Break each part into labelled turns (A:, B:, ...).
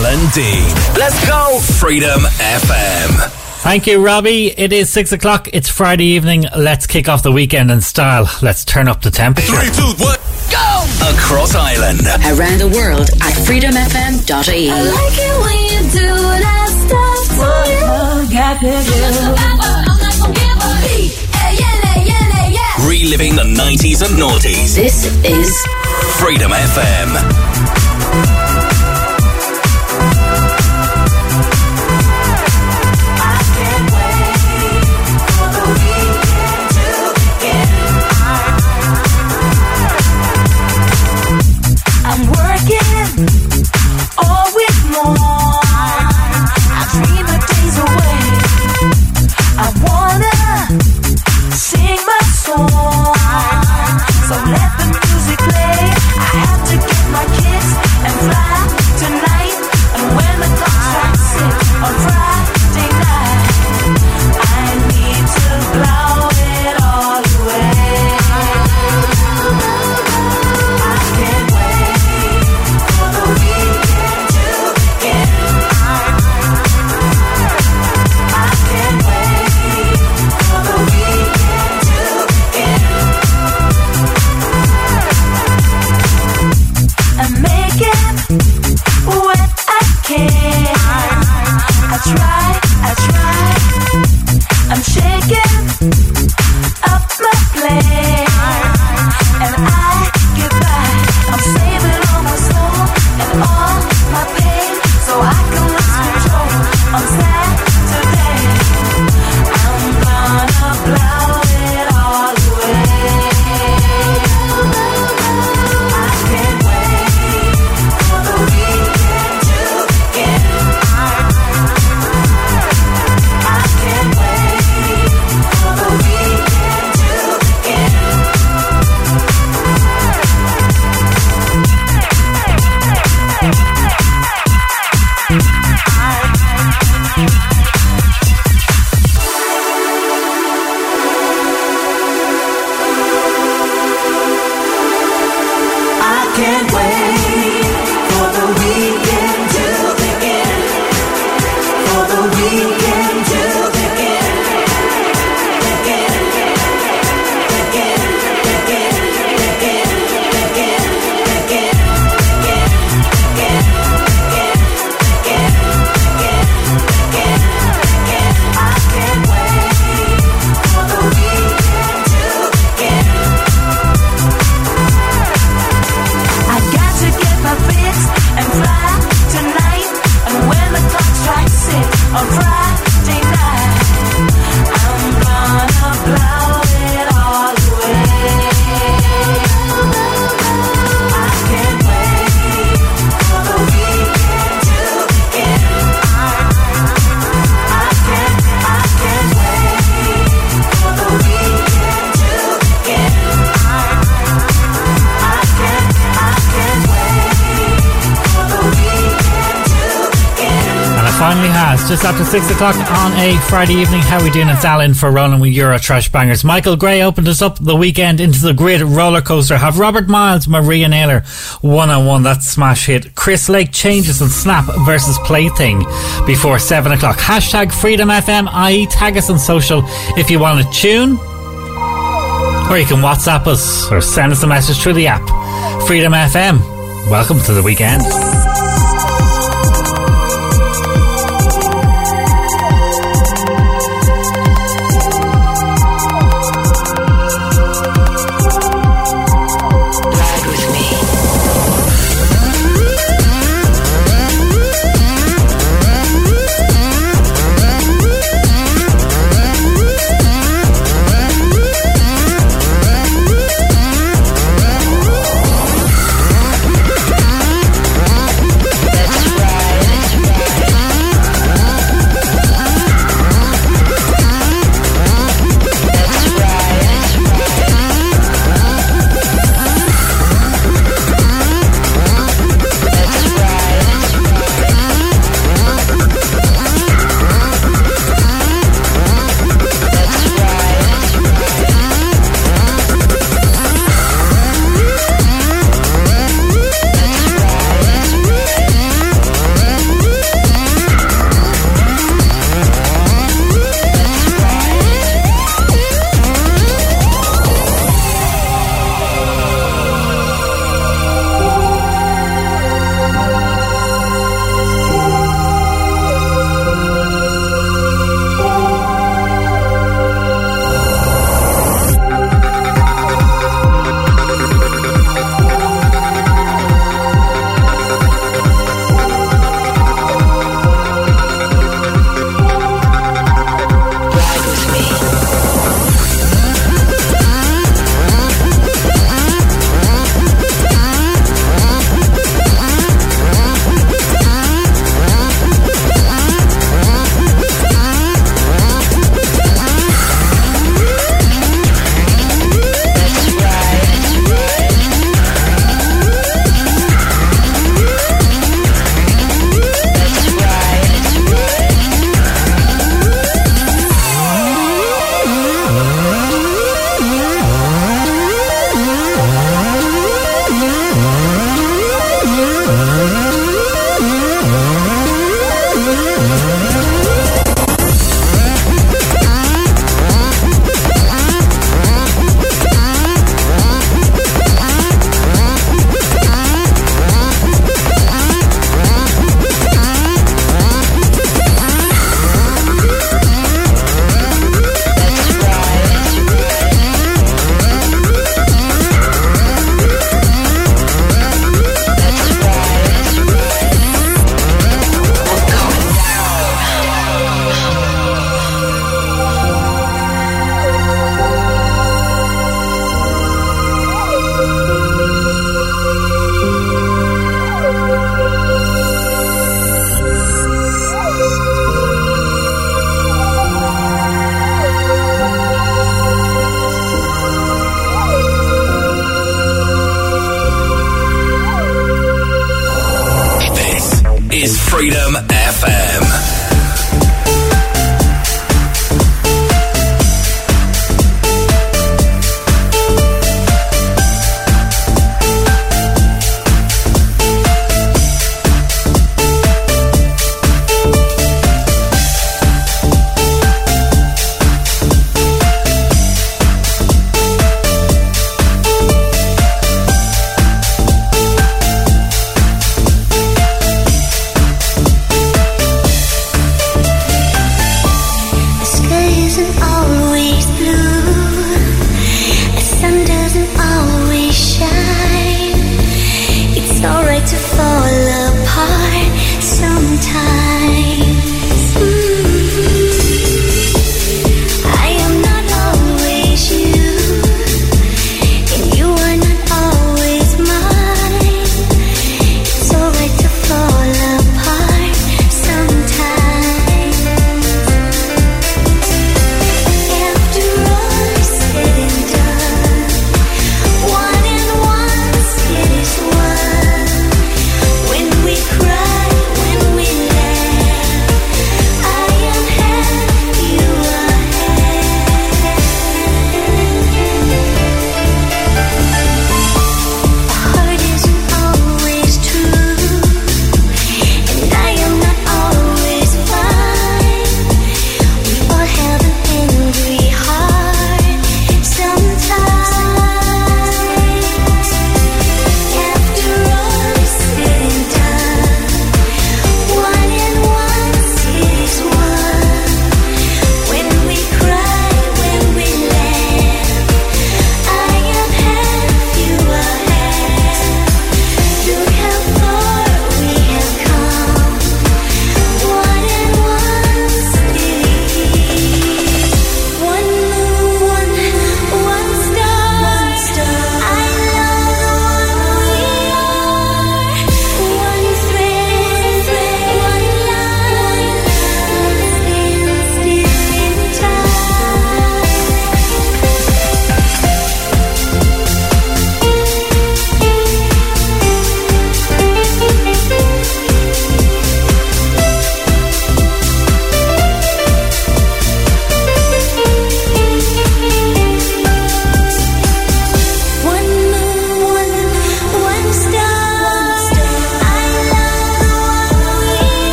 A: Alan Dean. Let's go. Freedom FM.
B: Thank you, Robbie. It is six o'clock. It's Friday evening. Let's kick off the weekend in style. Let's turn up the temperature.
A: Three, two, one, go! Across Ireland.
C: Around the world at freedomfm.ie.
D: I like it when you do that stuff.
A: To Reliving the 90s and noughties.
C: This is
A: Freedom FM.
D: Sing my song. So let the music play.
B: 6 o'clock on a Friday evening. How we doing? It's Alan for Ronan with Euro Trash Bangers. Michael Gray opened us up the weekend into the grid roller coaster. Have Robert Miles, Maria Nayler one on one. That smash hit. Chris Lake changes and Snap versus Plaything before 7 o'clock. Hashtag Freedom FM, i.e., tag us on social if you want to tune. Or you can WhatsApp us or send us a message through the app. Freedom FM, welcome to the weekend.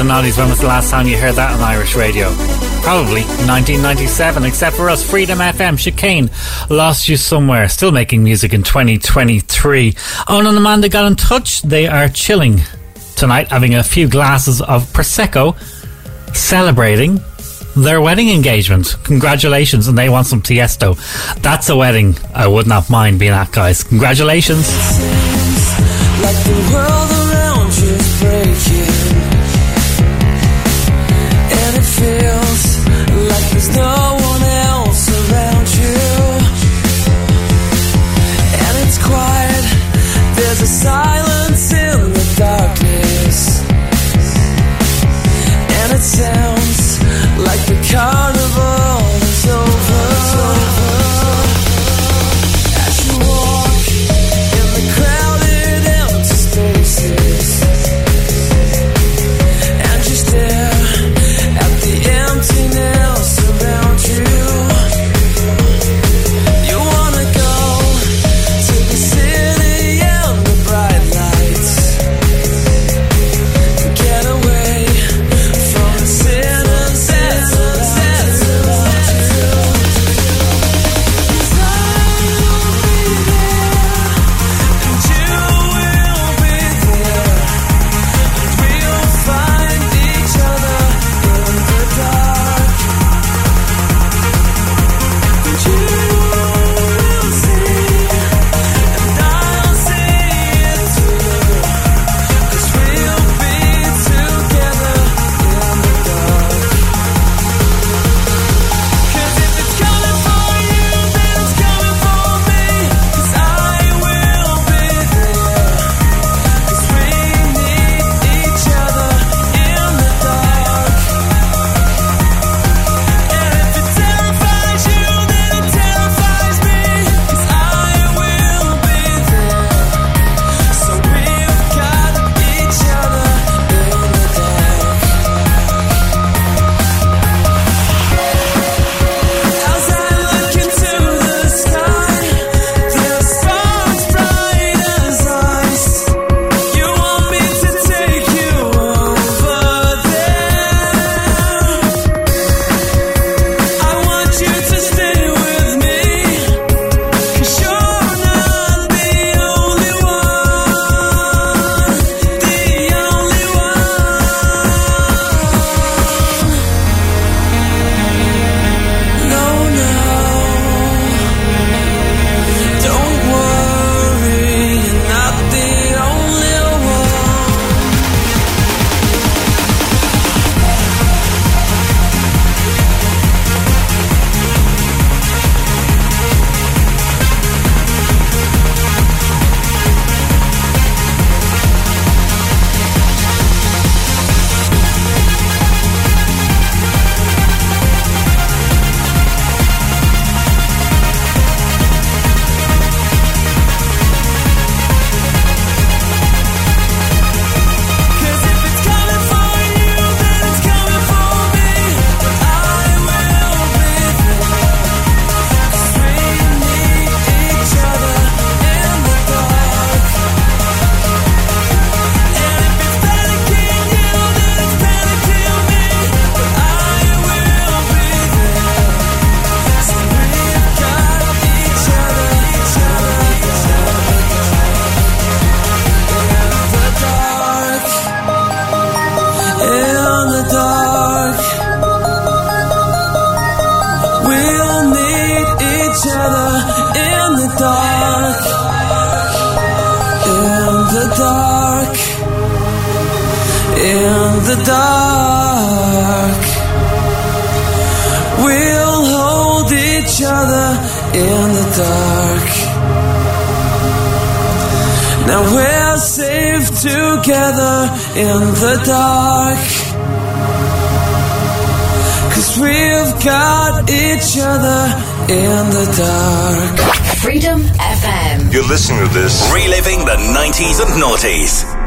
C: and
E: 90s, when was the last time you heard that on Irish radio? Probably 1997, except for us, Freedom FM, Chicane, Lost You Somewhere, still making music in 2023. Owen and Amanda got in touch. They are chilling tonight, having a few glasses of Prosecco, celebrating their wedding engagement. Congratulations, and they want some Tiesto. That's a wedding I would not mind being at, guys. Congratulations.
F: in the dark. Cause we've got each other in the dark.
C: Freedom FM.
A: You're listening to this. Reliving the 90s and noughties.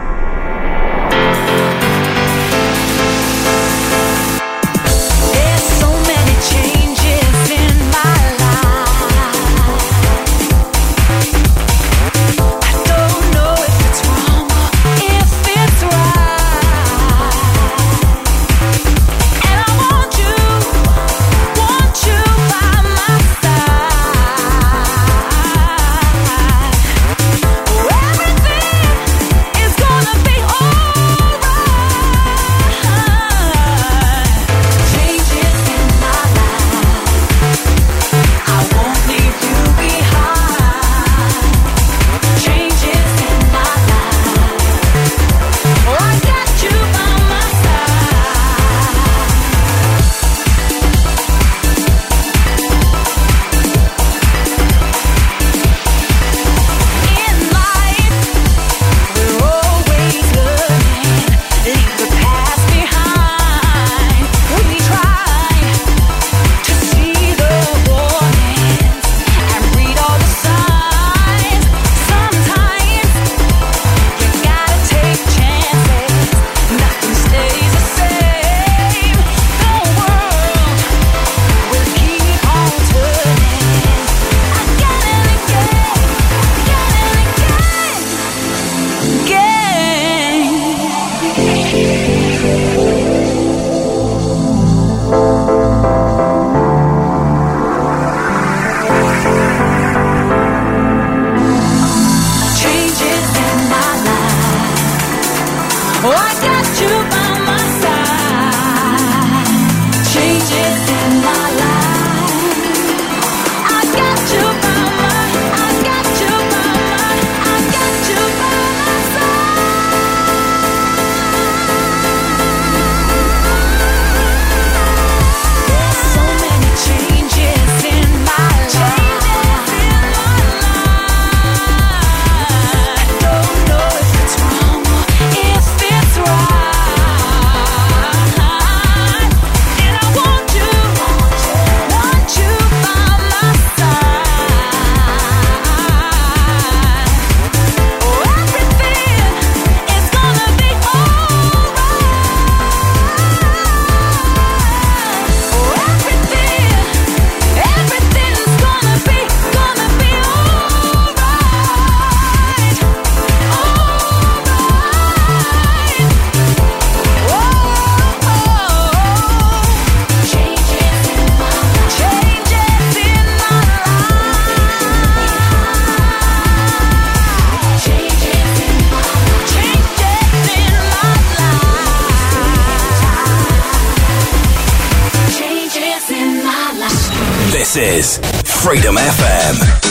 G: Is Freedom FM.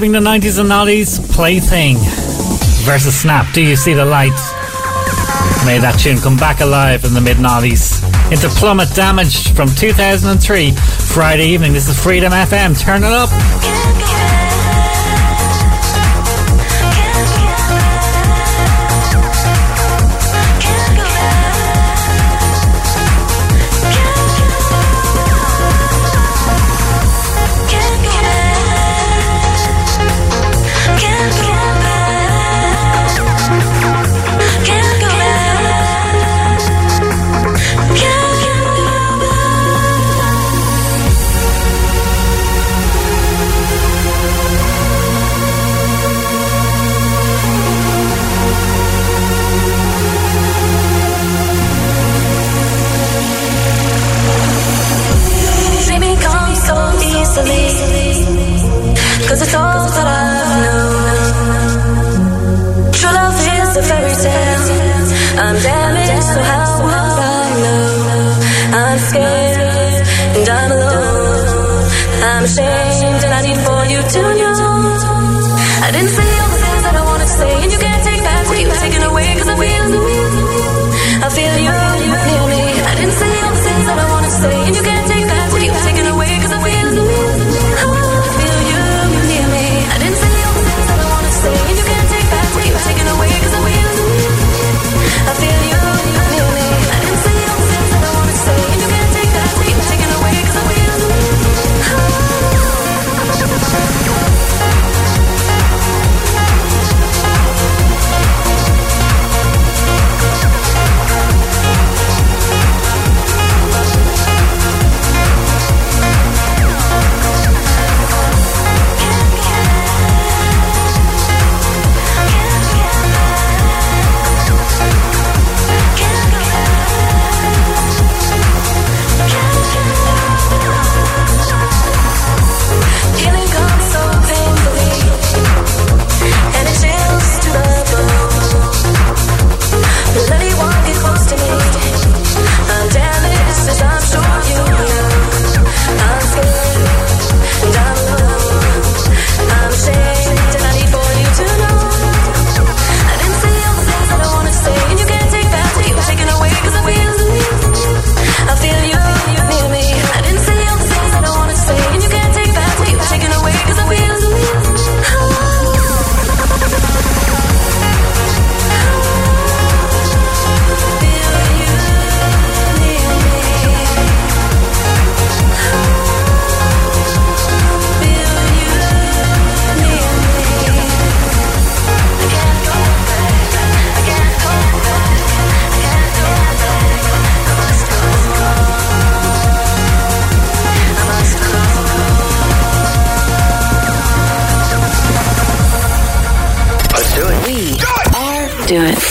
H: The 90s and noughties, Plaything versus Snap. Do you see the light? May that tune come back alive in the mid noughties. Into Plummet Damaged from 2003, Friday evening. This is Freedom FM. Turn it up.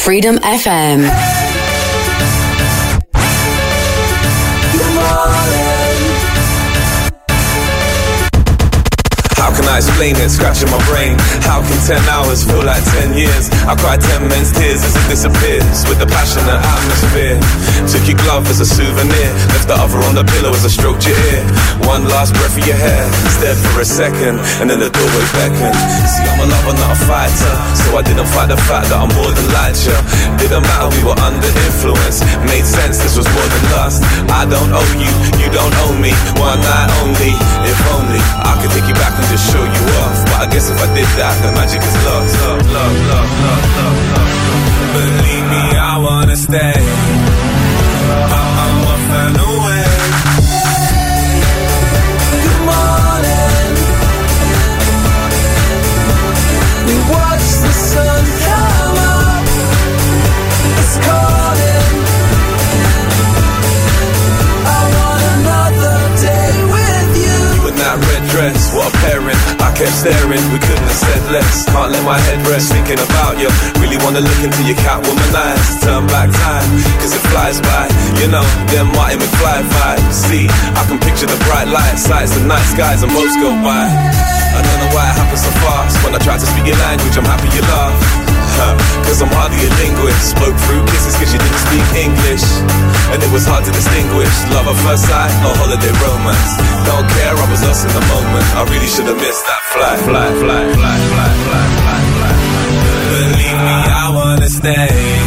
E: Freedom FM.
I: How can I explain it? Scratching my brain. How can 10 hours feel like 10 years? I cried 10 men's tears as it disappears with the passionate atmosphere. Took your glove as a souvenir. Left the other on the pillow as I stroked your ear. One last breath of your hair. Stared for a second and then the doorway beckoned. See, I'm a lover, not a fighter. So I didn't fight the fact that I'm more than like you. Didn't matter, we were under influence. Made sense, this was more than lust. I don't owe you, you don't owe me. One night only, if only I could take you back and just show you off. But I guess if I did that, the magic is lost. Love, love, love, love, love, love. Believe me, I wanna stay. I'm, I'm one fan away. That what a pairing. I kept staring, we couldn't have said less. Can't let my head rest thinking about you. Really wanna look into your Catwoman eyes. Turn back time, cause it flies by. You know, them Martin McFly vibes. See, I can picture the bright lights, sights, the night skies, and boats go by. I don't know why it happens so fast. When I try to speak your language, I'm happy you laugh huh? Cause I'm hardly a linguist. Spoke through kisses cause didn't speak English. And it was hard to distinguish love at first sight holiday romance. Don't care, I was lost in the moment. I really should have missed that fly, fly, fly, fly, fly, fly, fly, fly. Believe me, I wanna stay.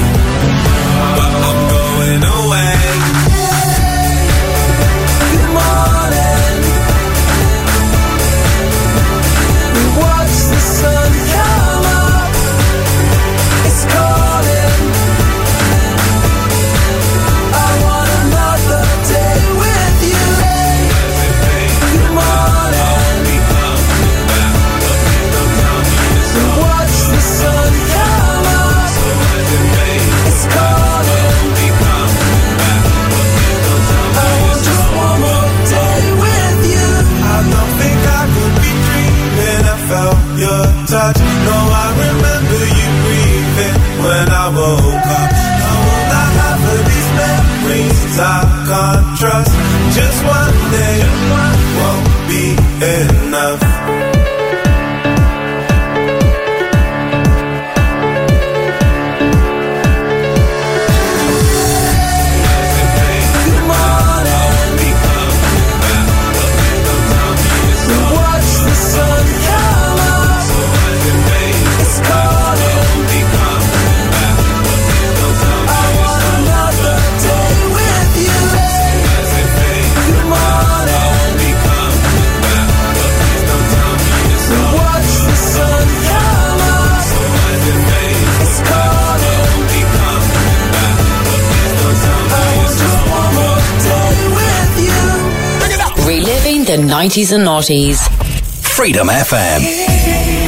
C: 90s and noughties.
G: Freedom FM.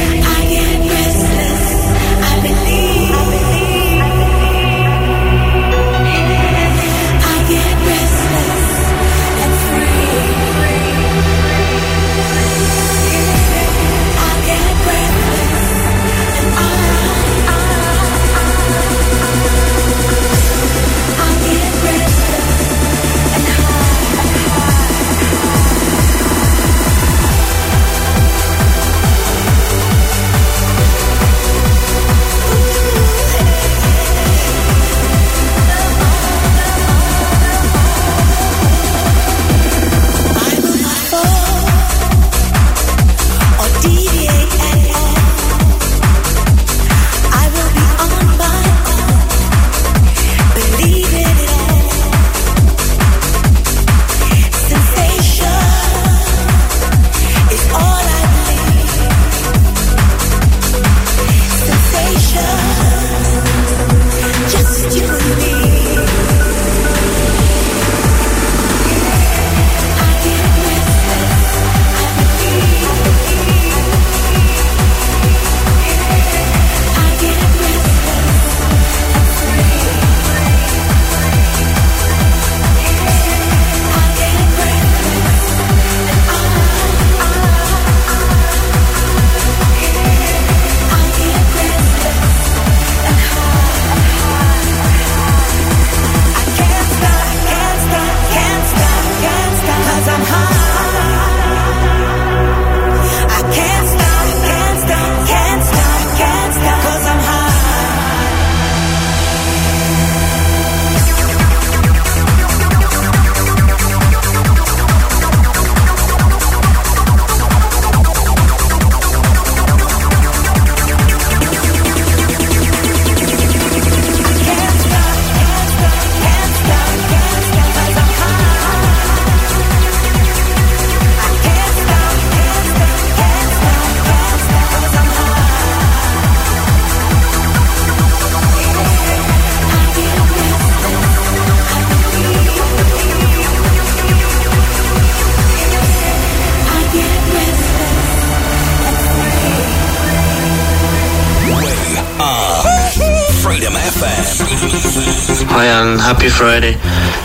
J: Friday.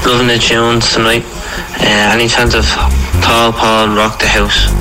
J: Loving the tunes tonight. Uh, any chance of Paul Paul rock the house?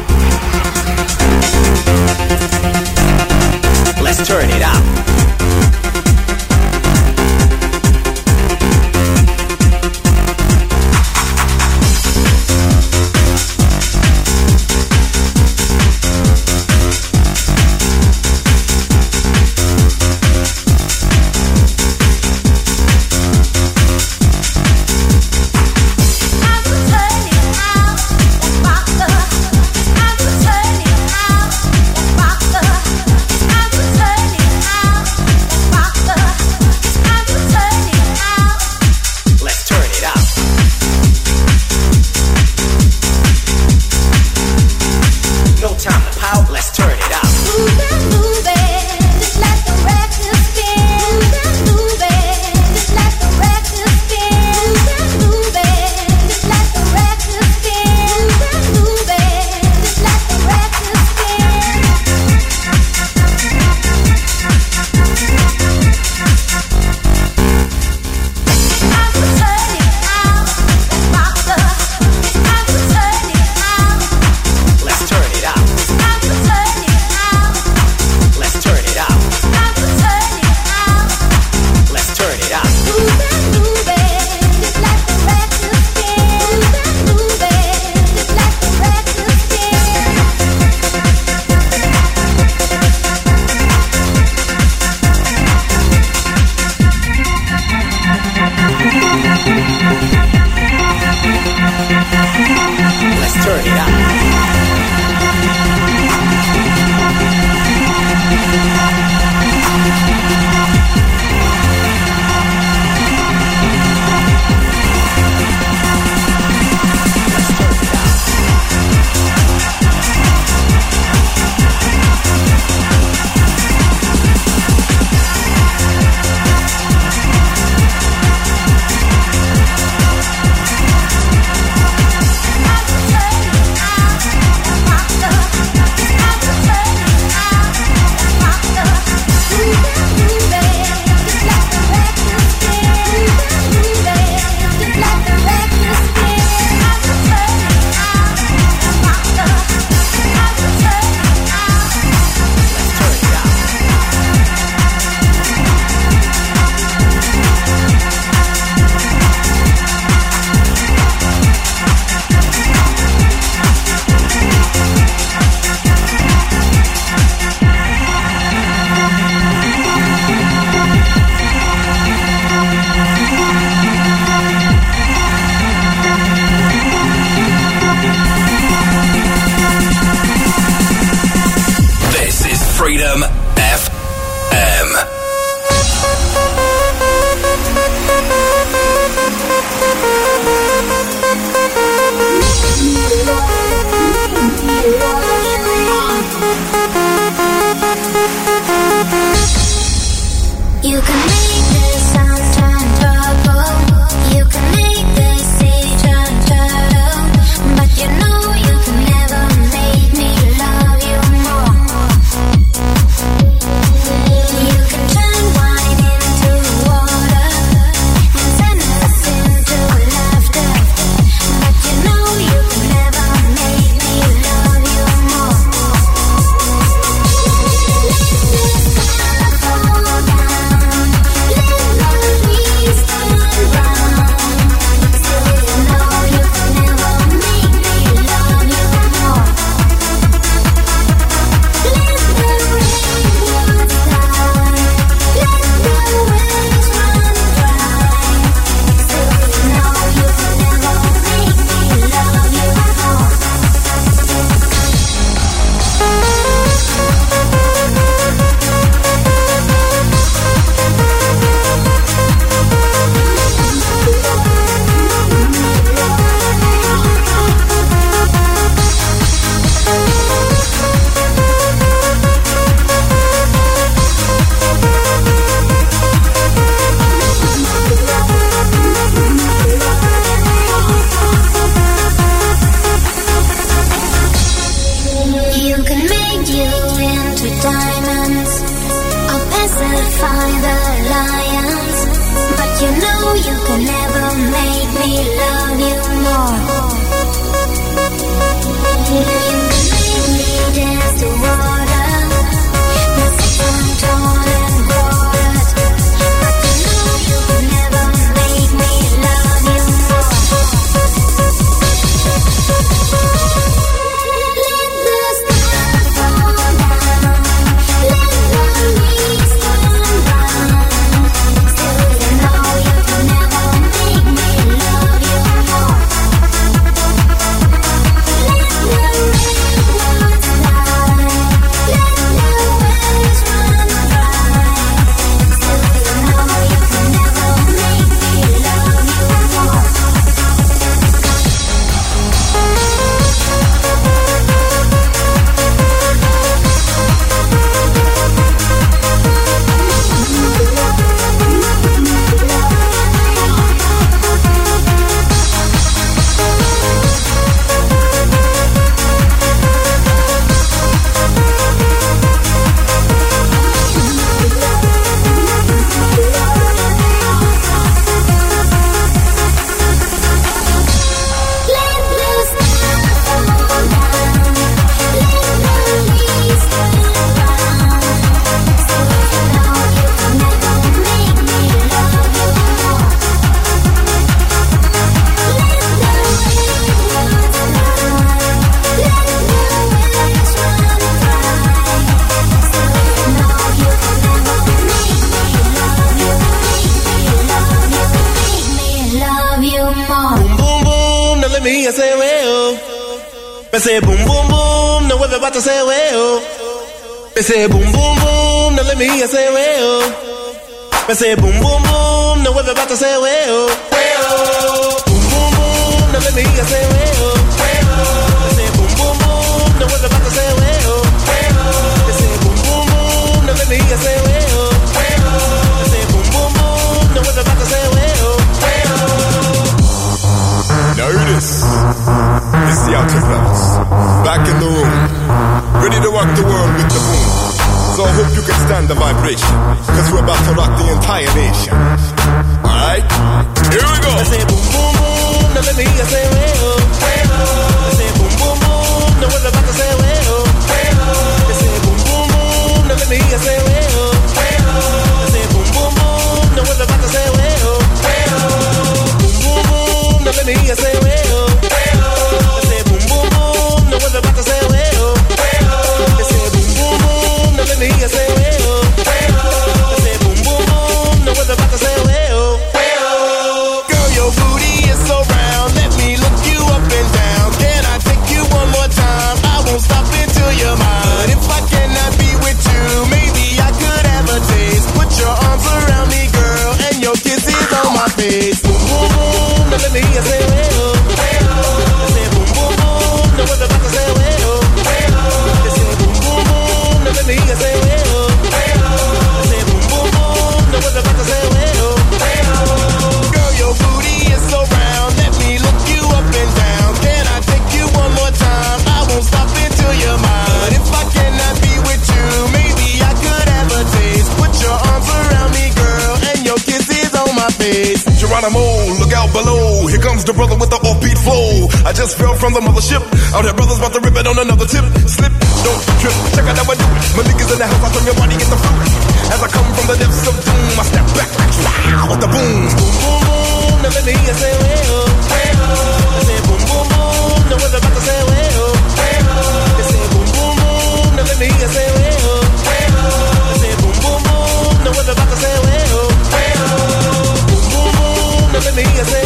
K: the
L: brother with the offbeat flow. I just fell from the mothership. Out here, brothers about to rip it on another tip. Slip, don't trip. Check out how I do it. My niggas in the house, I turn your body in the fluid. As I come from the depths of doom, I step back wow, with the boom.
M: Boom, boom, boom. Now let me hear say, way oh, way oh. I say, boom, boom, boom. Now we're about to say, way oh, way oh. They say, boom, boom, boom. Now let me hear say, way oh, way oh. They say, boom, boom. Now we're oh, oh. about to say, way oh, way oh. Boom, boom, boom. Now let me hear say,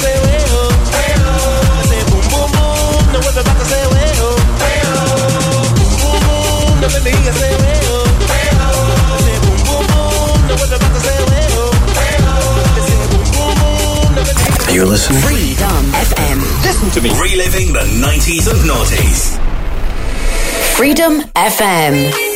M: Say, well.
G: You're listening.
N: Freedom FM.
G: Listen to me. Reliving the 90s and noughties.
N: Freedom FM.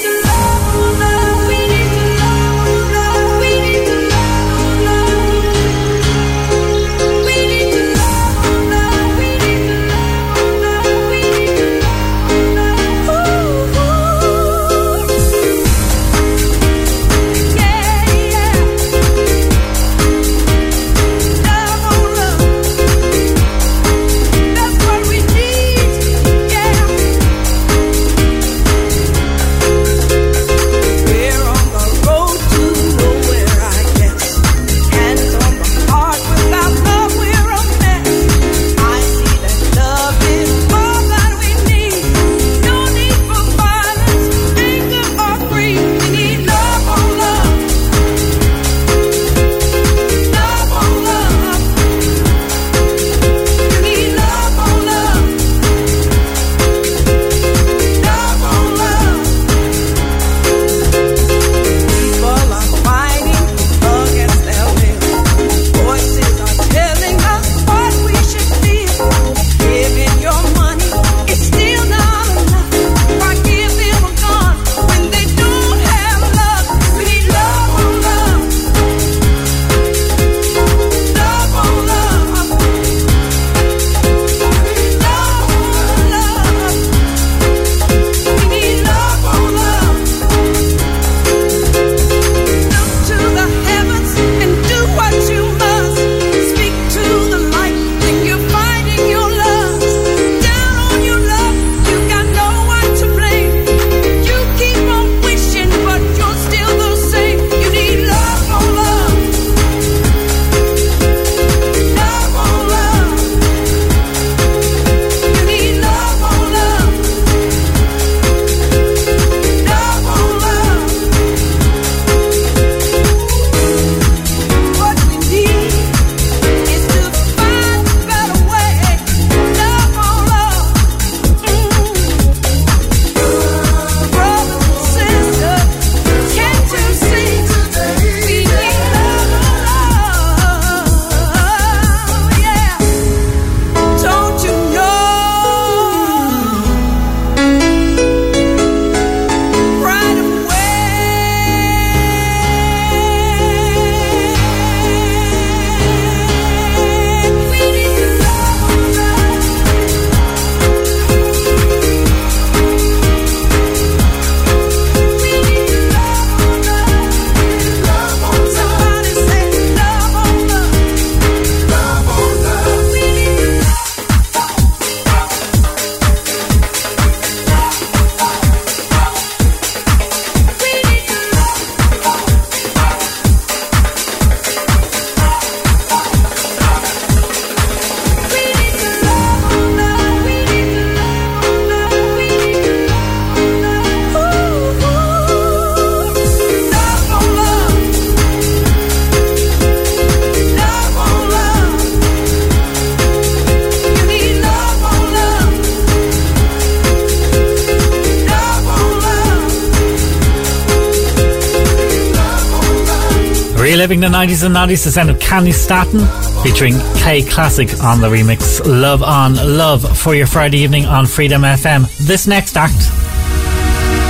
D: 90s and 90s, the sound of Candi Staton featuring K Classic on the remix Love on Love for your Friday evening on Freedom FM. This next act,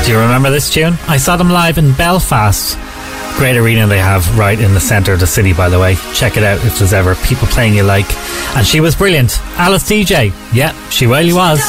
D: do you remember this tune? I saw them live in Belfast. Great arena they have right in the centre of the city, by the way. Check it out if there's ever people playing you like. And she was brilliant. Alice Deejay. Yeah, she really was.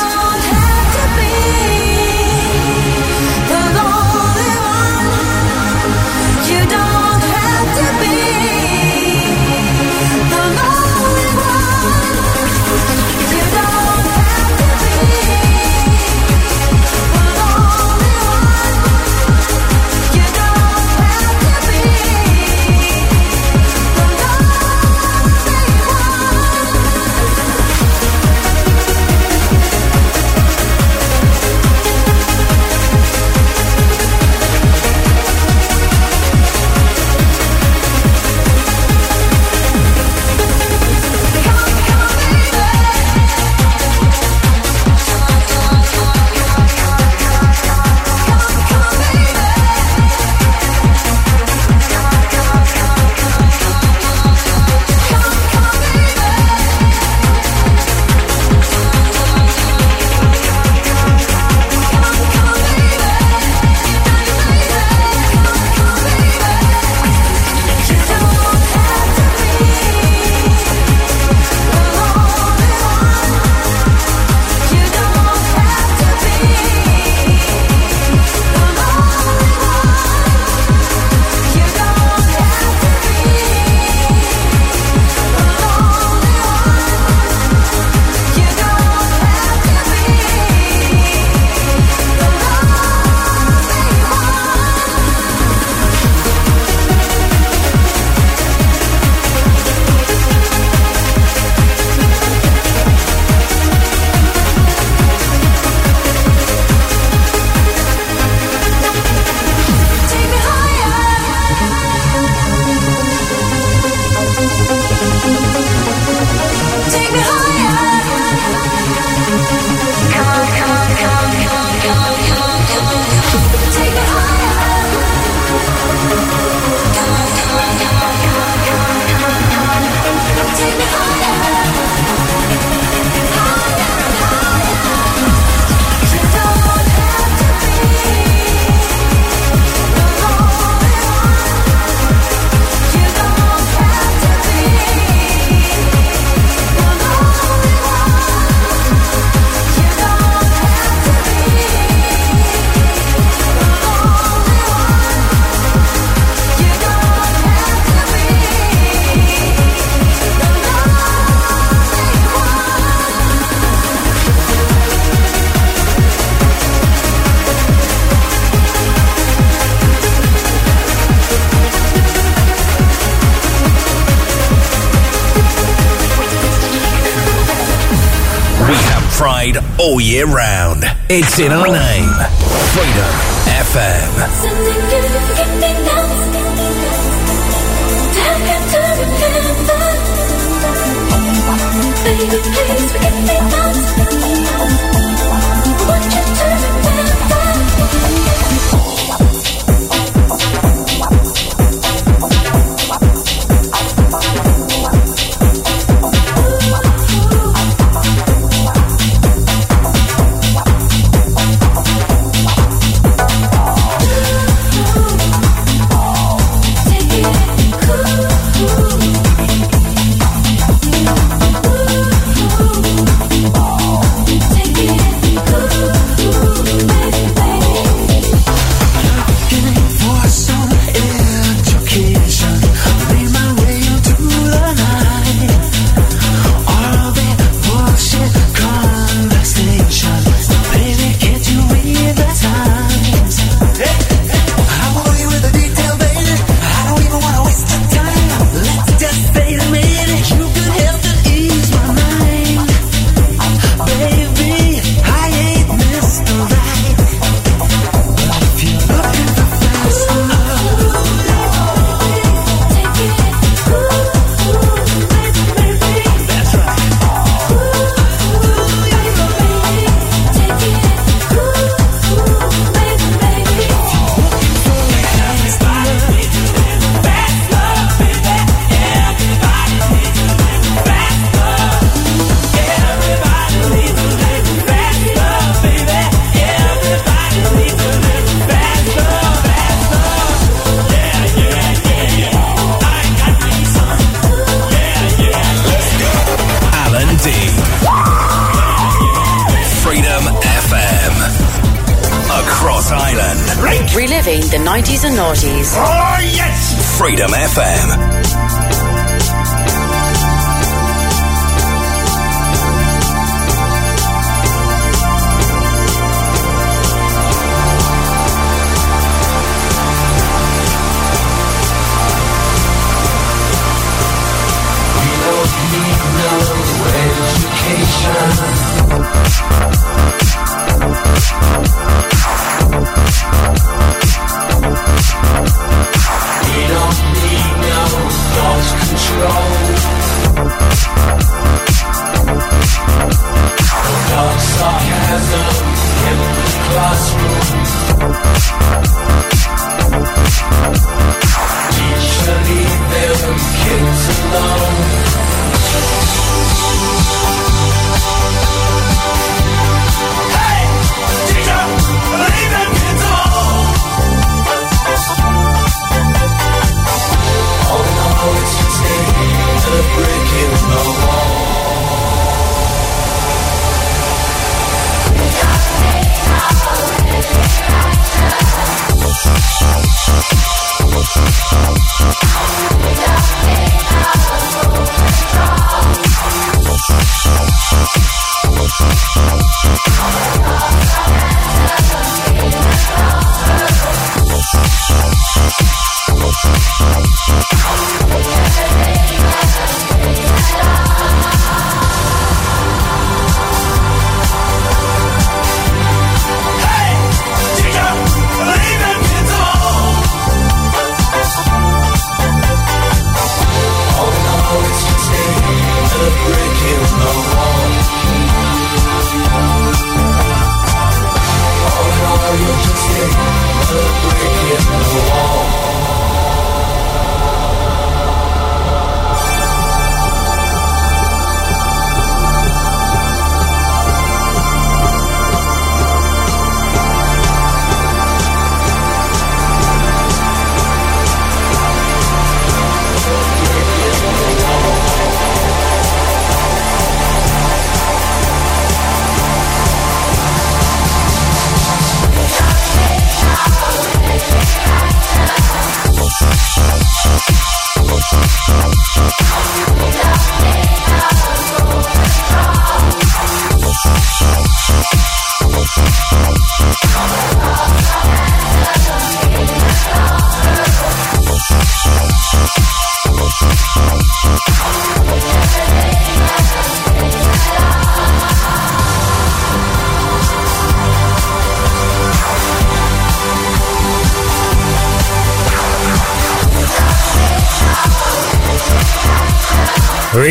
G: All year round. It's in our name. Freedom FM.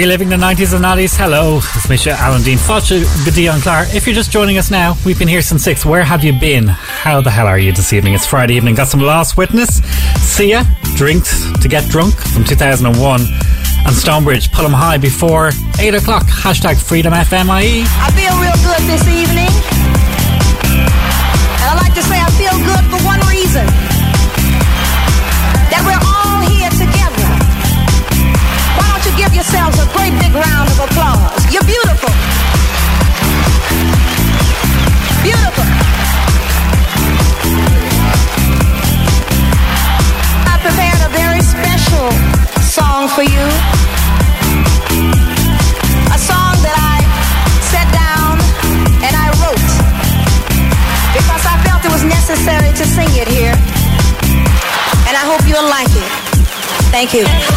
O: Reliving the 90s and
B: 90s. Hello, it's Misha Alan Dean Focha Gideon Clark. If you're just joining us now, we've been here since 6. Where have you been? How the hell are you this evening? It's Friday evening. Got some Lost Witness. See ya. Drinks to get drunk from 2001. And Stonebridge, pull 'em high before 8 o'clock. Hashtag Freedom FMIE.
P: I feel real good this evening. Thank you.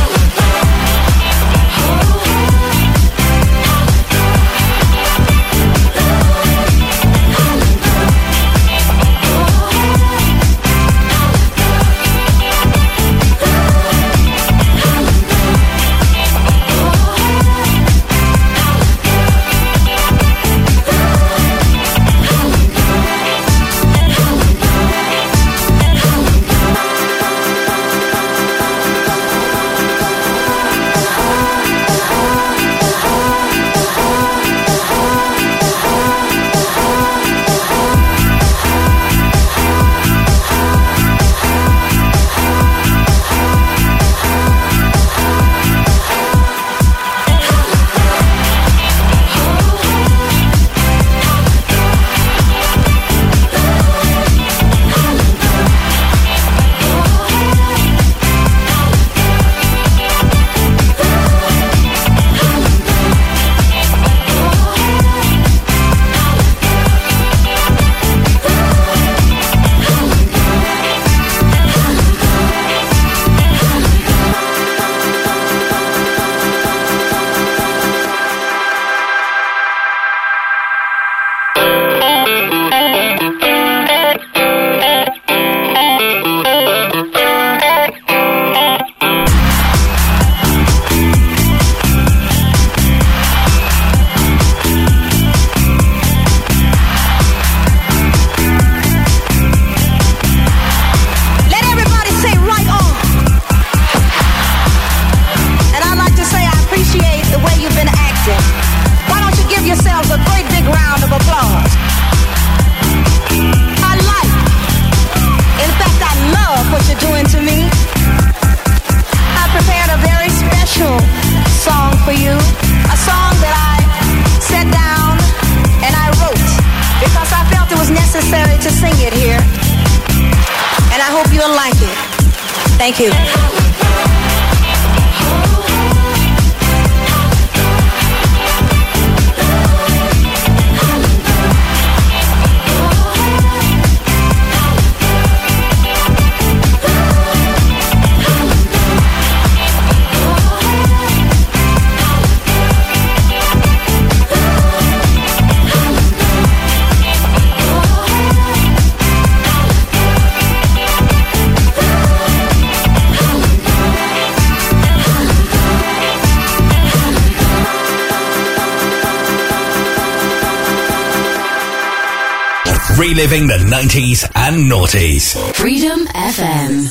G: Reliving the 90s and noughties.
D: Freedom FM.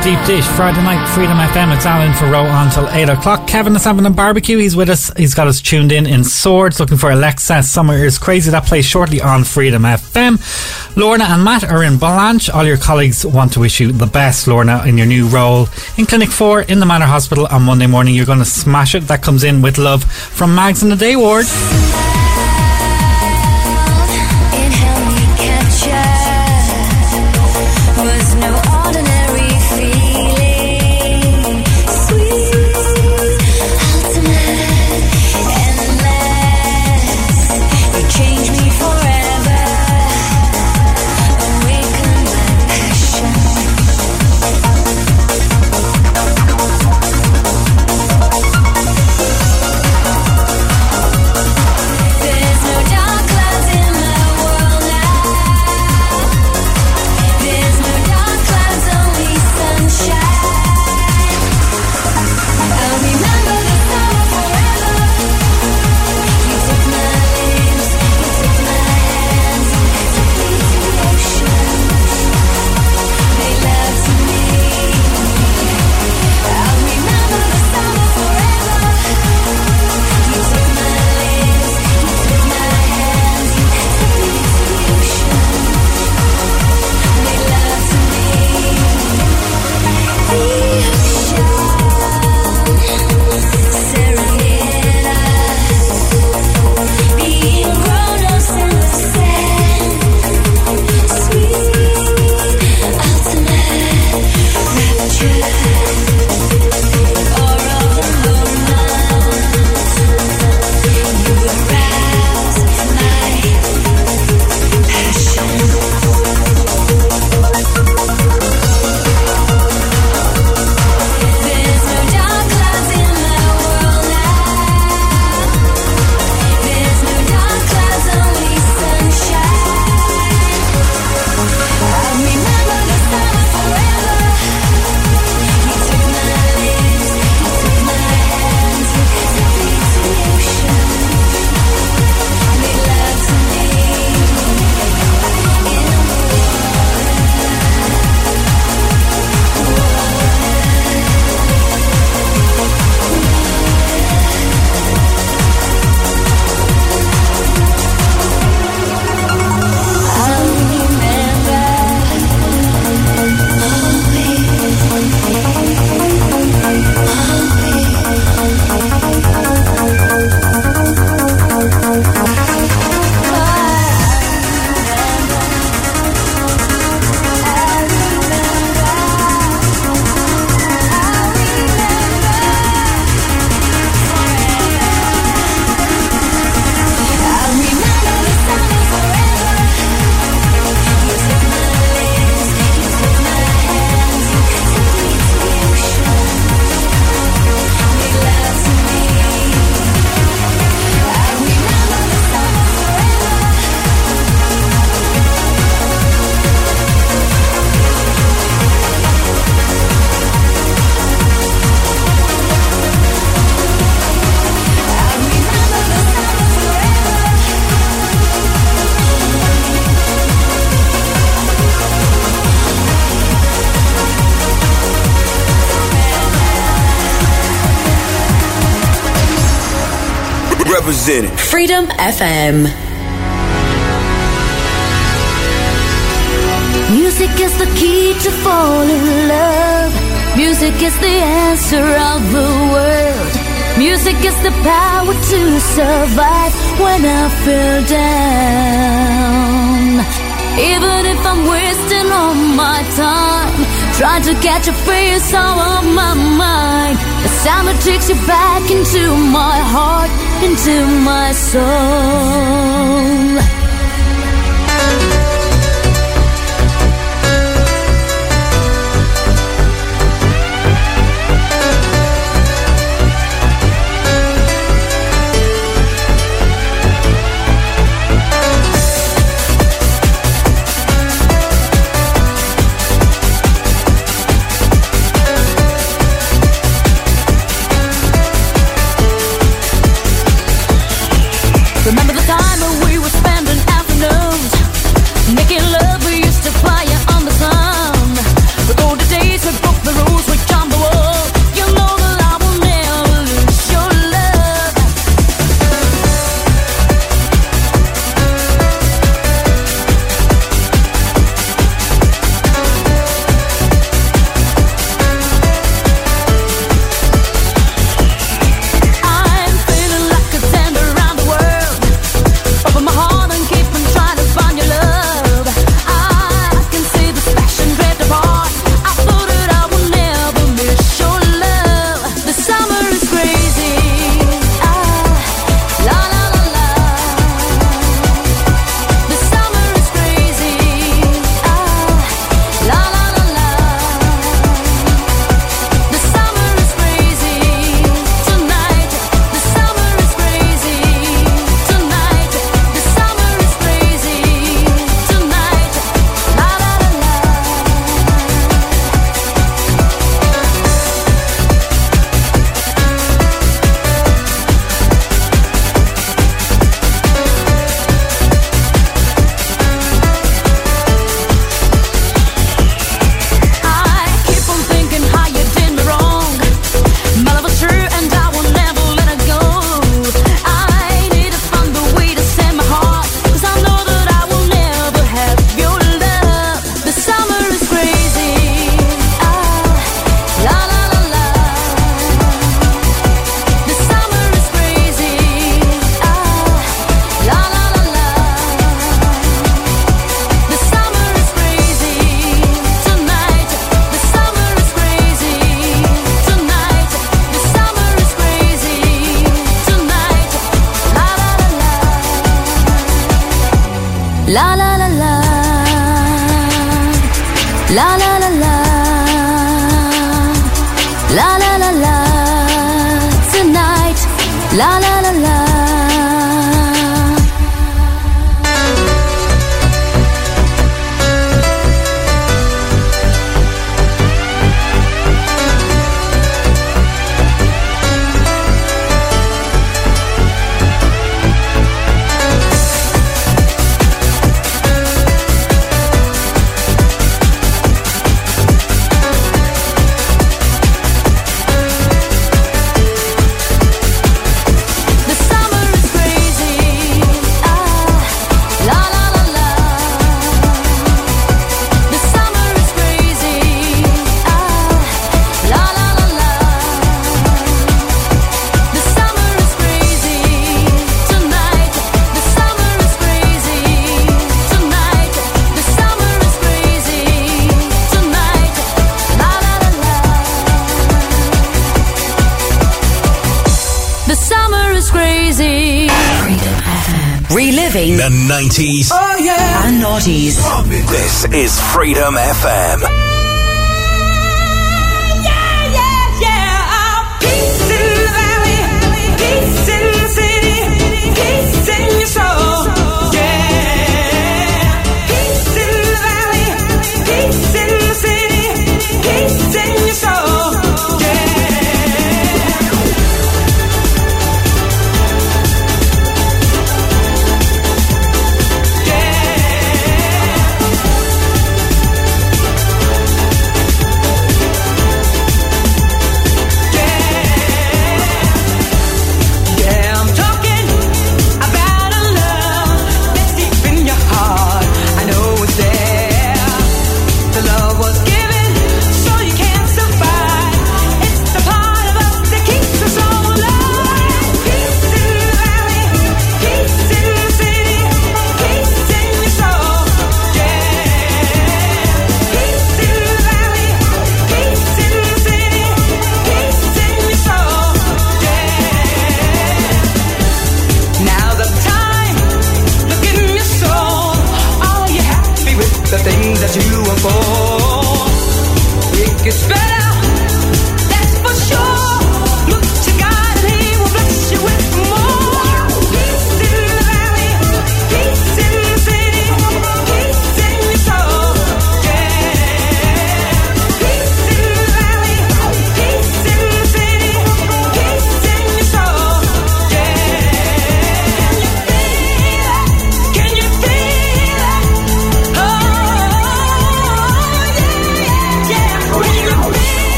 D: Deep Dish. Friday night, Freedom FM. It's Alan for Row until 8 o'clock. Kevin is having a barbecue. He's with us. He's got us tuned in in Swords, looking for Alexia. Summer is Crazy. That plays shortly on Freedom FM. Lorna and Matt are in Blanch. All your colleagues want to wish you the best, Lorna, in your new role in Clinic 4 in the Mater Hospital on Monday morning. You're going to smash it. That comes in with love from Mags in the Day Ward.
G: Representing.
C: Freedom FM.
K: Music is the key to fall in love. Music is the answer of the world. Music is the power to survive when I feel down. Even if I'm wasting all my time trying to catch a face out of my mind, the sound that takes you back into my heart, into my soul.
N: 90s.
C: Oh yeah. and noughties.
N: This is Freedom FM.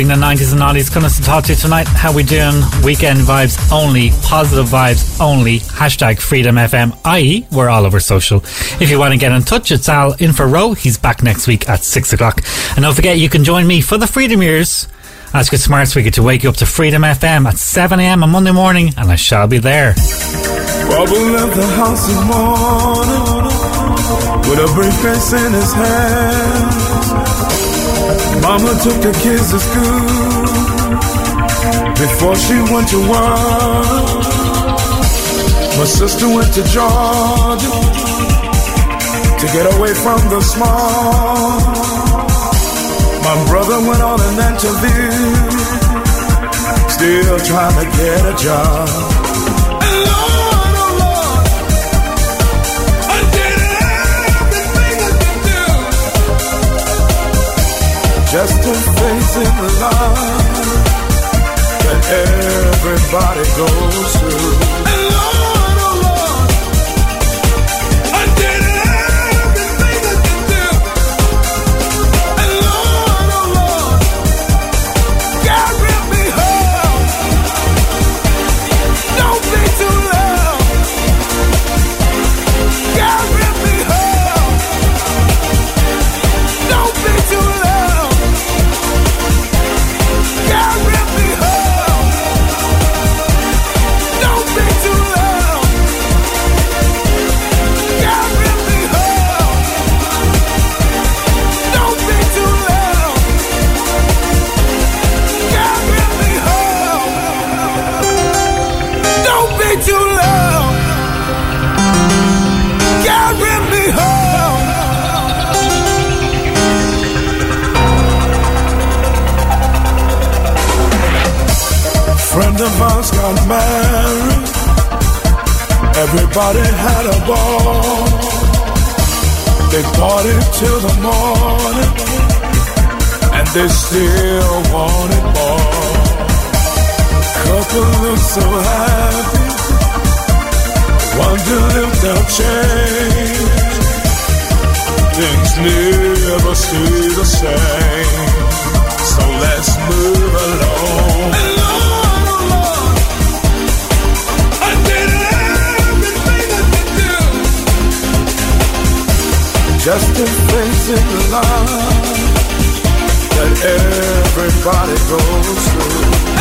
B: Reliving the 90s and 90s. Coming to talk to you tonight. How we doing? Weekend vibes only. Positive vibes only. Hashtag Freedom FM, i.e. we're all over social. If you want to get in touch, it's Al in Row. He's back next week at 6 o'clock. And don't forget, you can join me for the Freedom Years. Ask a smart speaker to wake you up to Freedom FM at 7am on Monday morning, and I shall be there.
Q: Bubba left the house this morning with a briefcase in his hand. Mama took the kids to school before she went to work. My sister went to Georgia to get away from the small. My brother went on an interview, still trying to get a job. Just in life that everybody goes through. Everybody had a ball. They partied till the morning. And they still wanted more. Couple look so happy, wonder if they'll change. Things never stay the same, so let's move along. Just face in love that everybody goes through.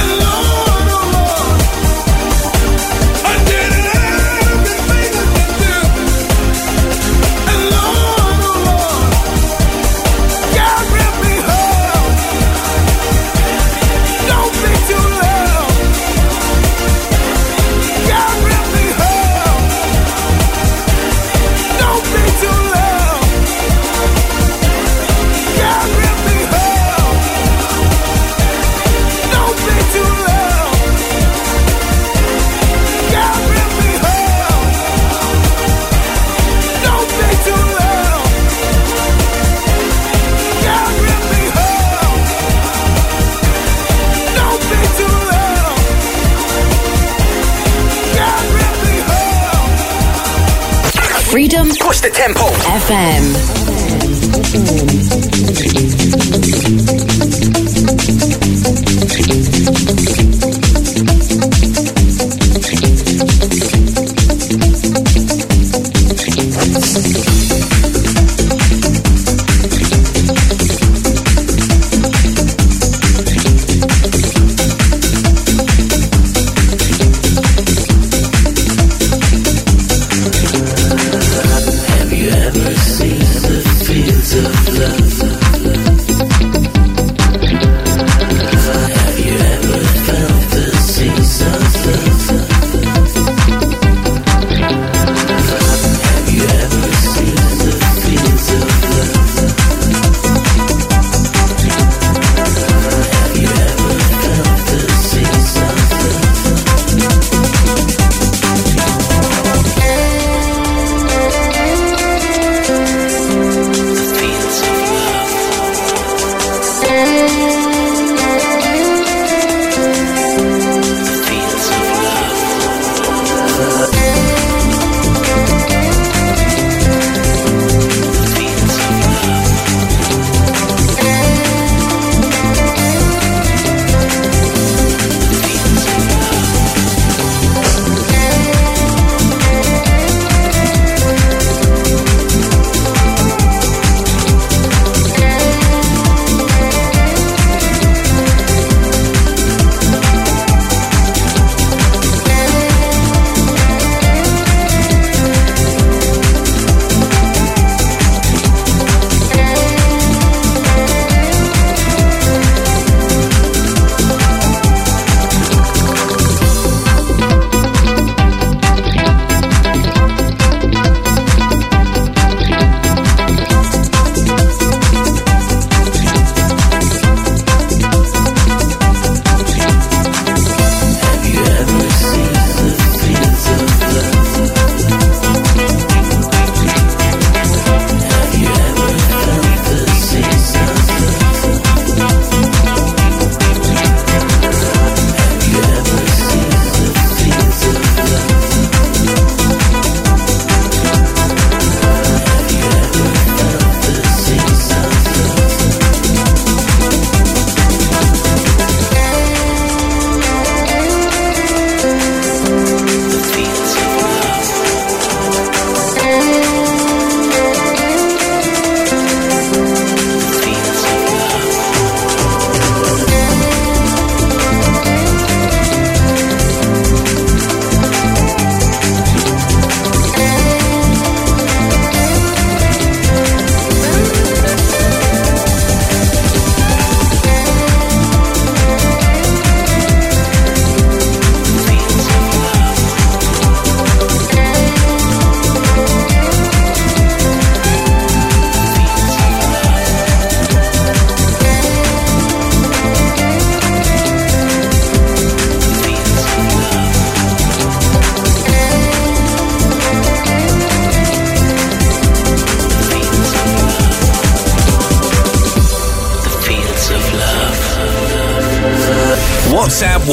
C: FM.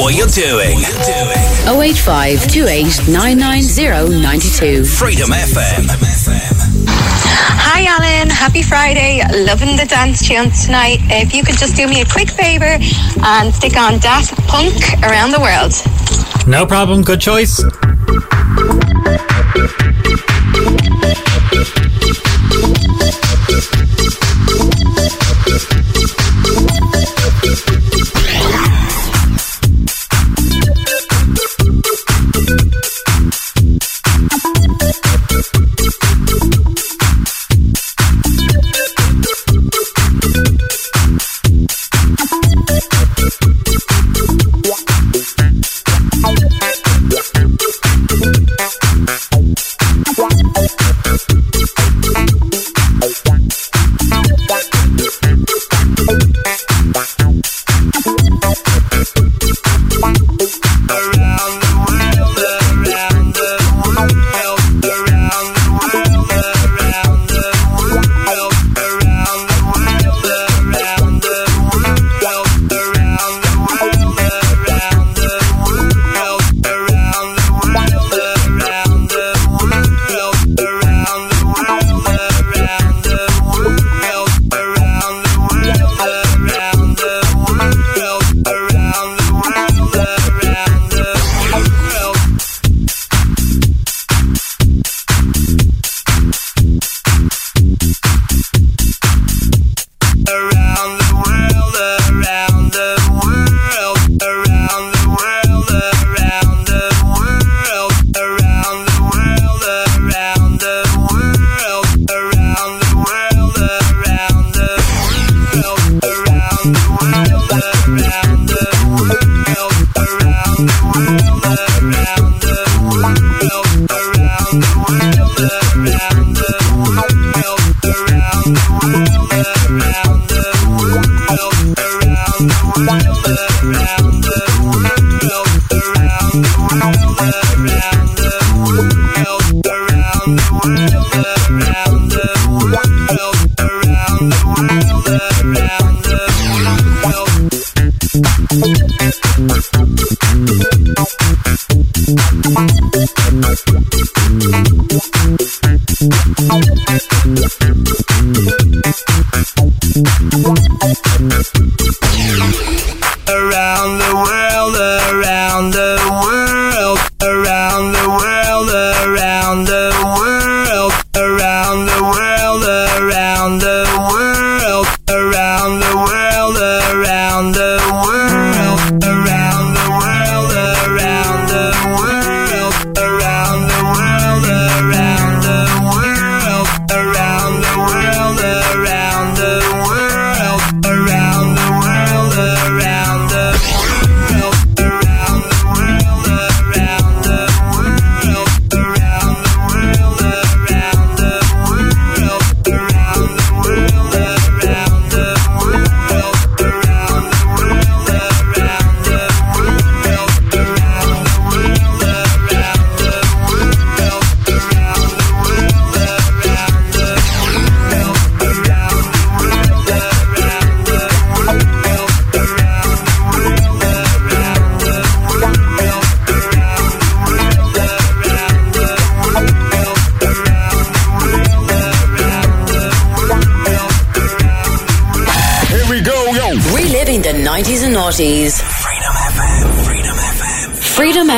G: What you're doing.
C: 085 28 990 92.
G: Freedom FM.
R: Hi, Alan. Happy Friday. Loving the dance tunes tonight. If you could just do me a quick favour and stick on Daft Punk around the world.
B: No problem. Good choice.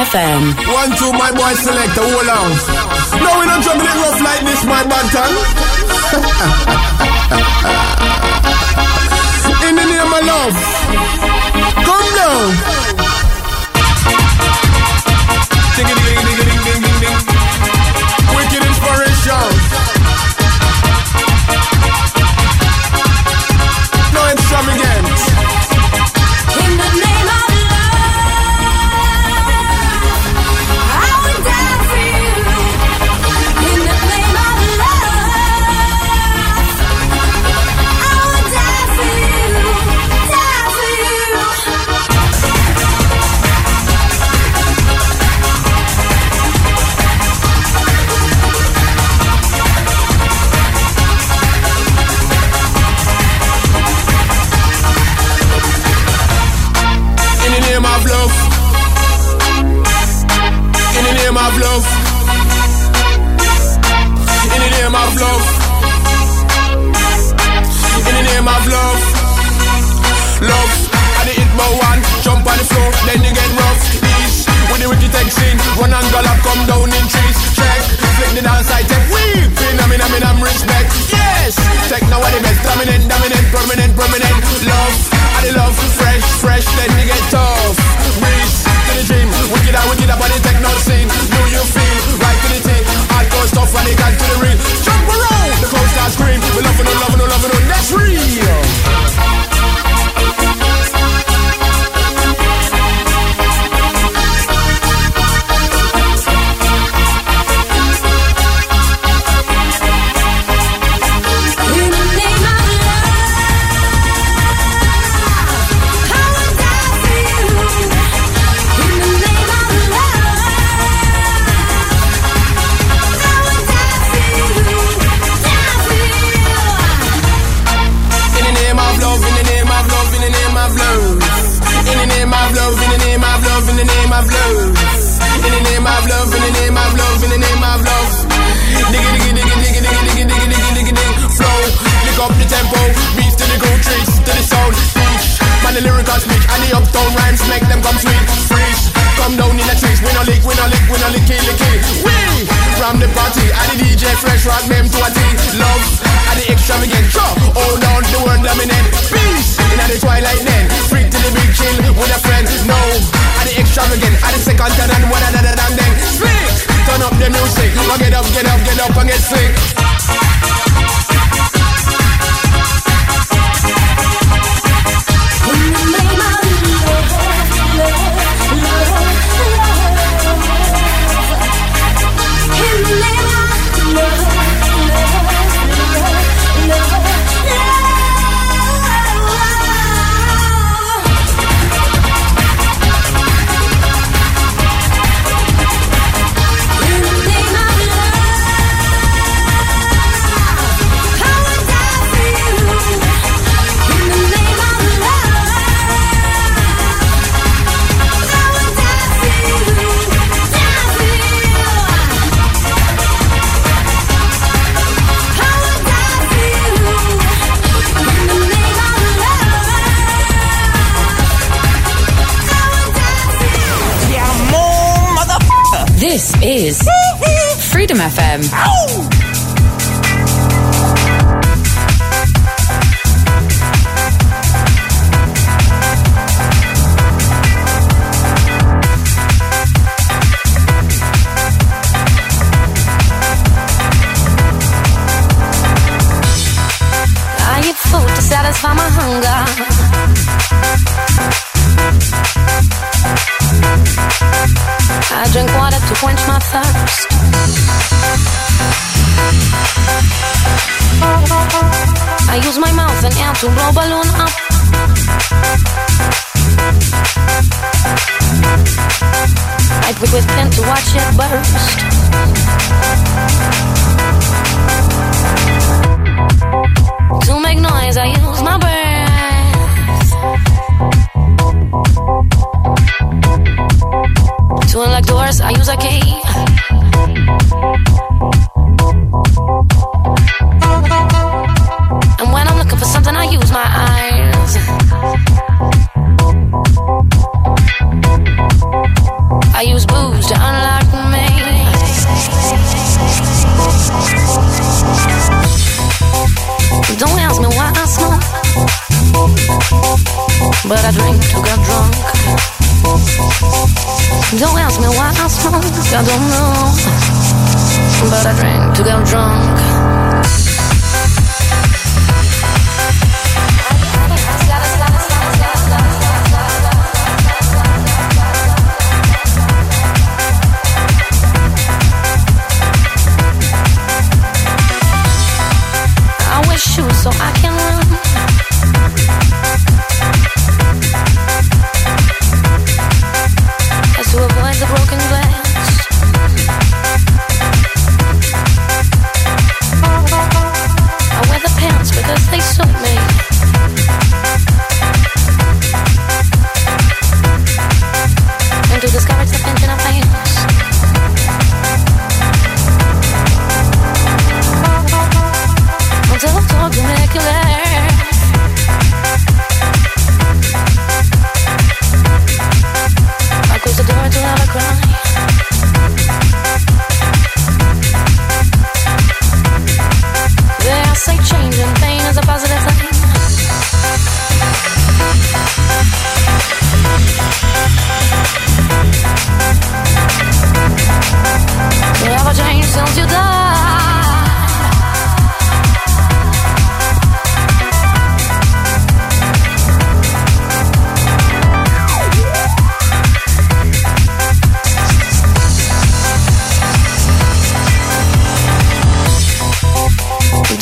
C: FM.
M: One, two, my boy selector, hold on. No, we don't jump it rough like this, my tongue. In the name of love. Come down.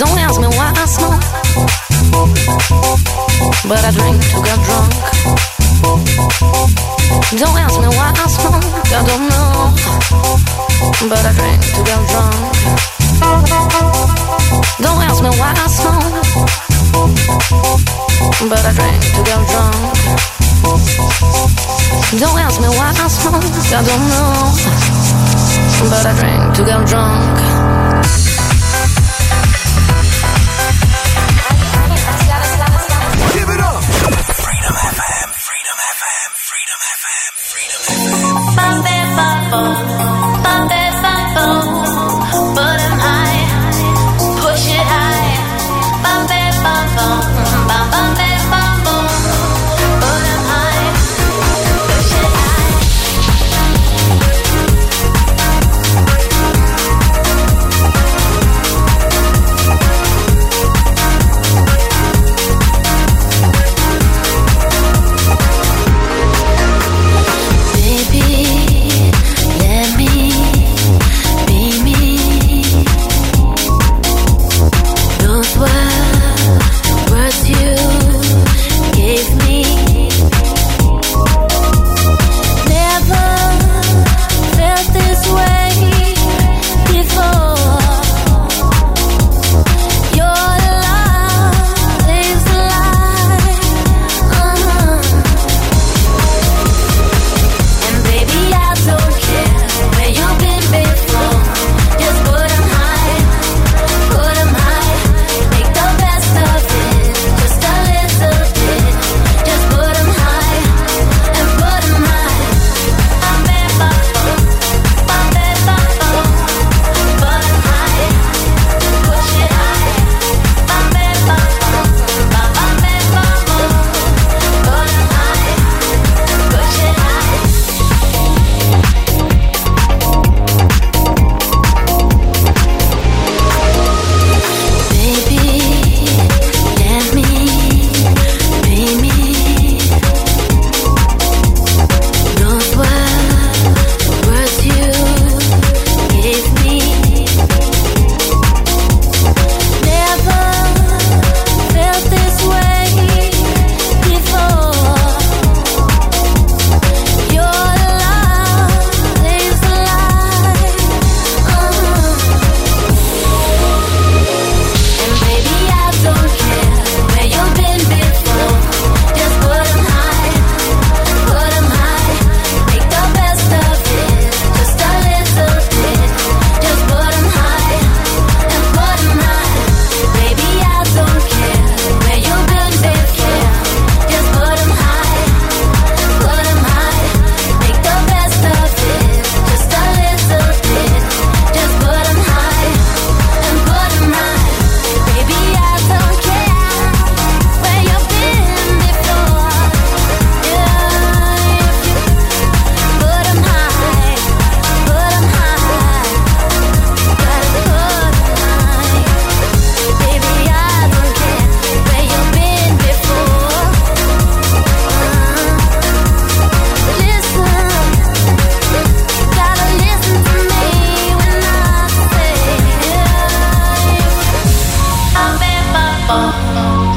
A: Don't ask me why I smoke. But I drink to get drunk. Don't ask me why I smoke. I don't know. But I drink to get drunk.
D: Don't ask me why I smoke. But I drink to get drunk. Don't ask me why I smoke. I don't know. But I drink to get drunk.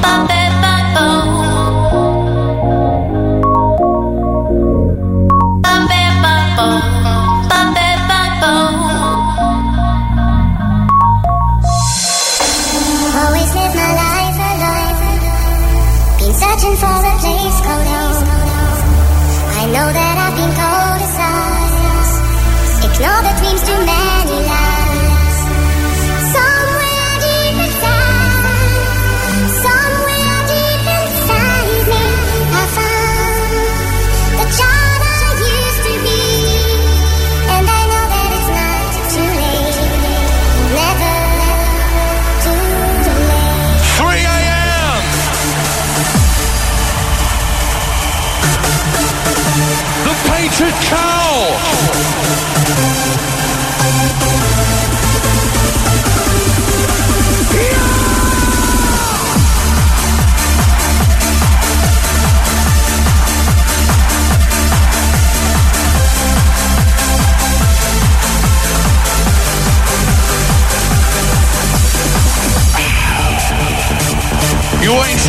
S: Puppet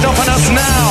S: stopping us now.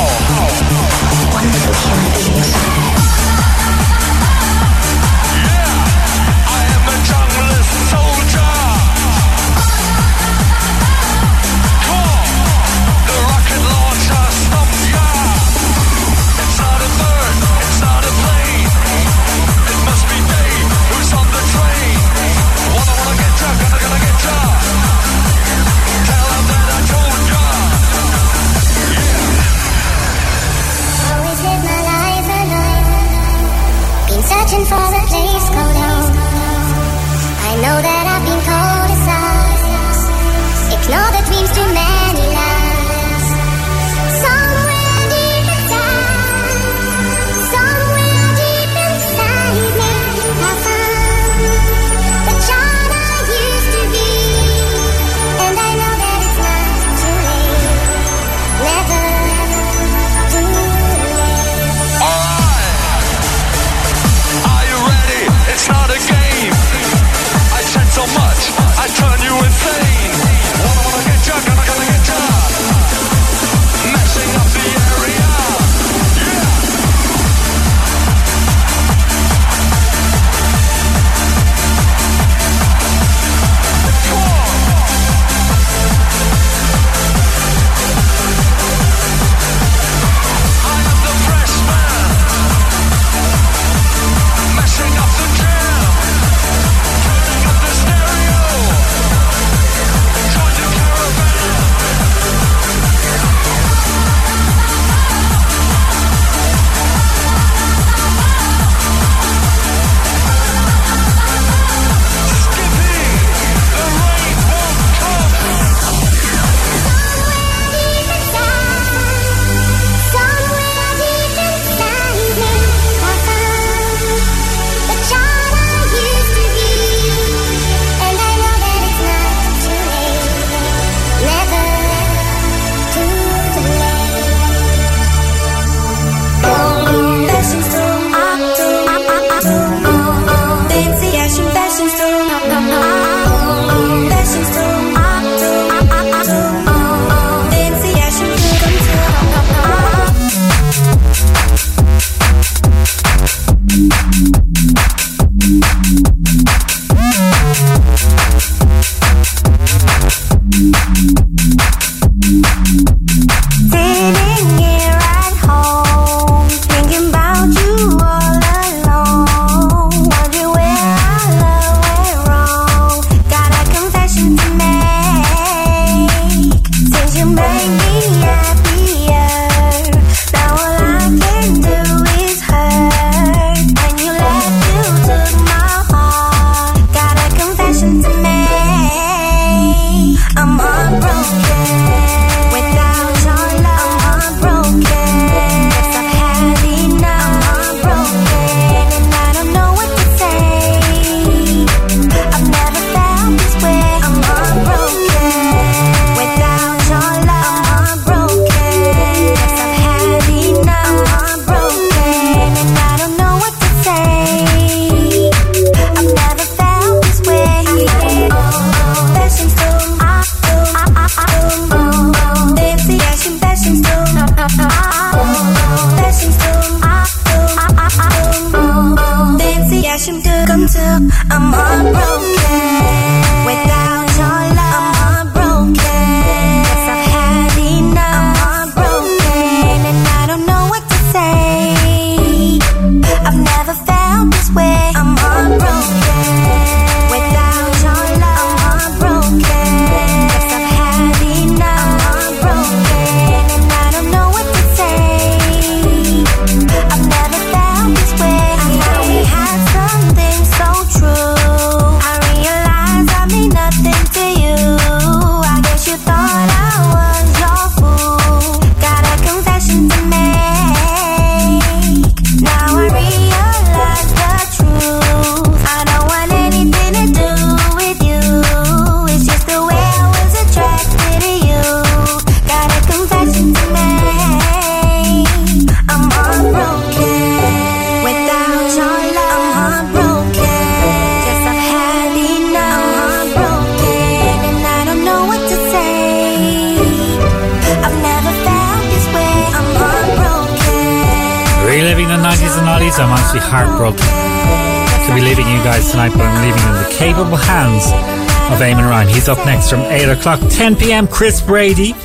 D: 10 p.m., Chris Brady.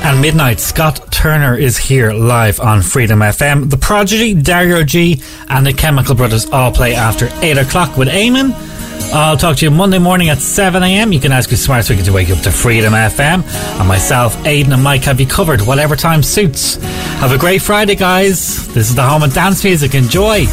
D: And midnight, Scott Turner is here live on Freedom FM. The Prodigy, Dario G, and the Chemical Brothers all play after 8 o'clock with Eamon. I'll talk to you Monday morning at 7 a.m. You can ask your smart speaker to wake you up to Freedom FM. And myself, Aidan, and Mike have you covered whatever time suits. Have a great Friday, guys. This is the home of dance music. Enjoy.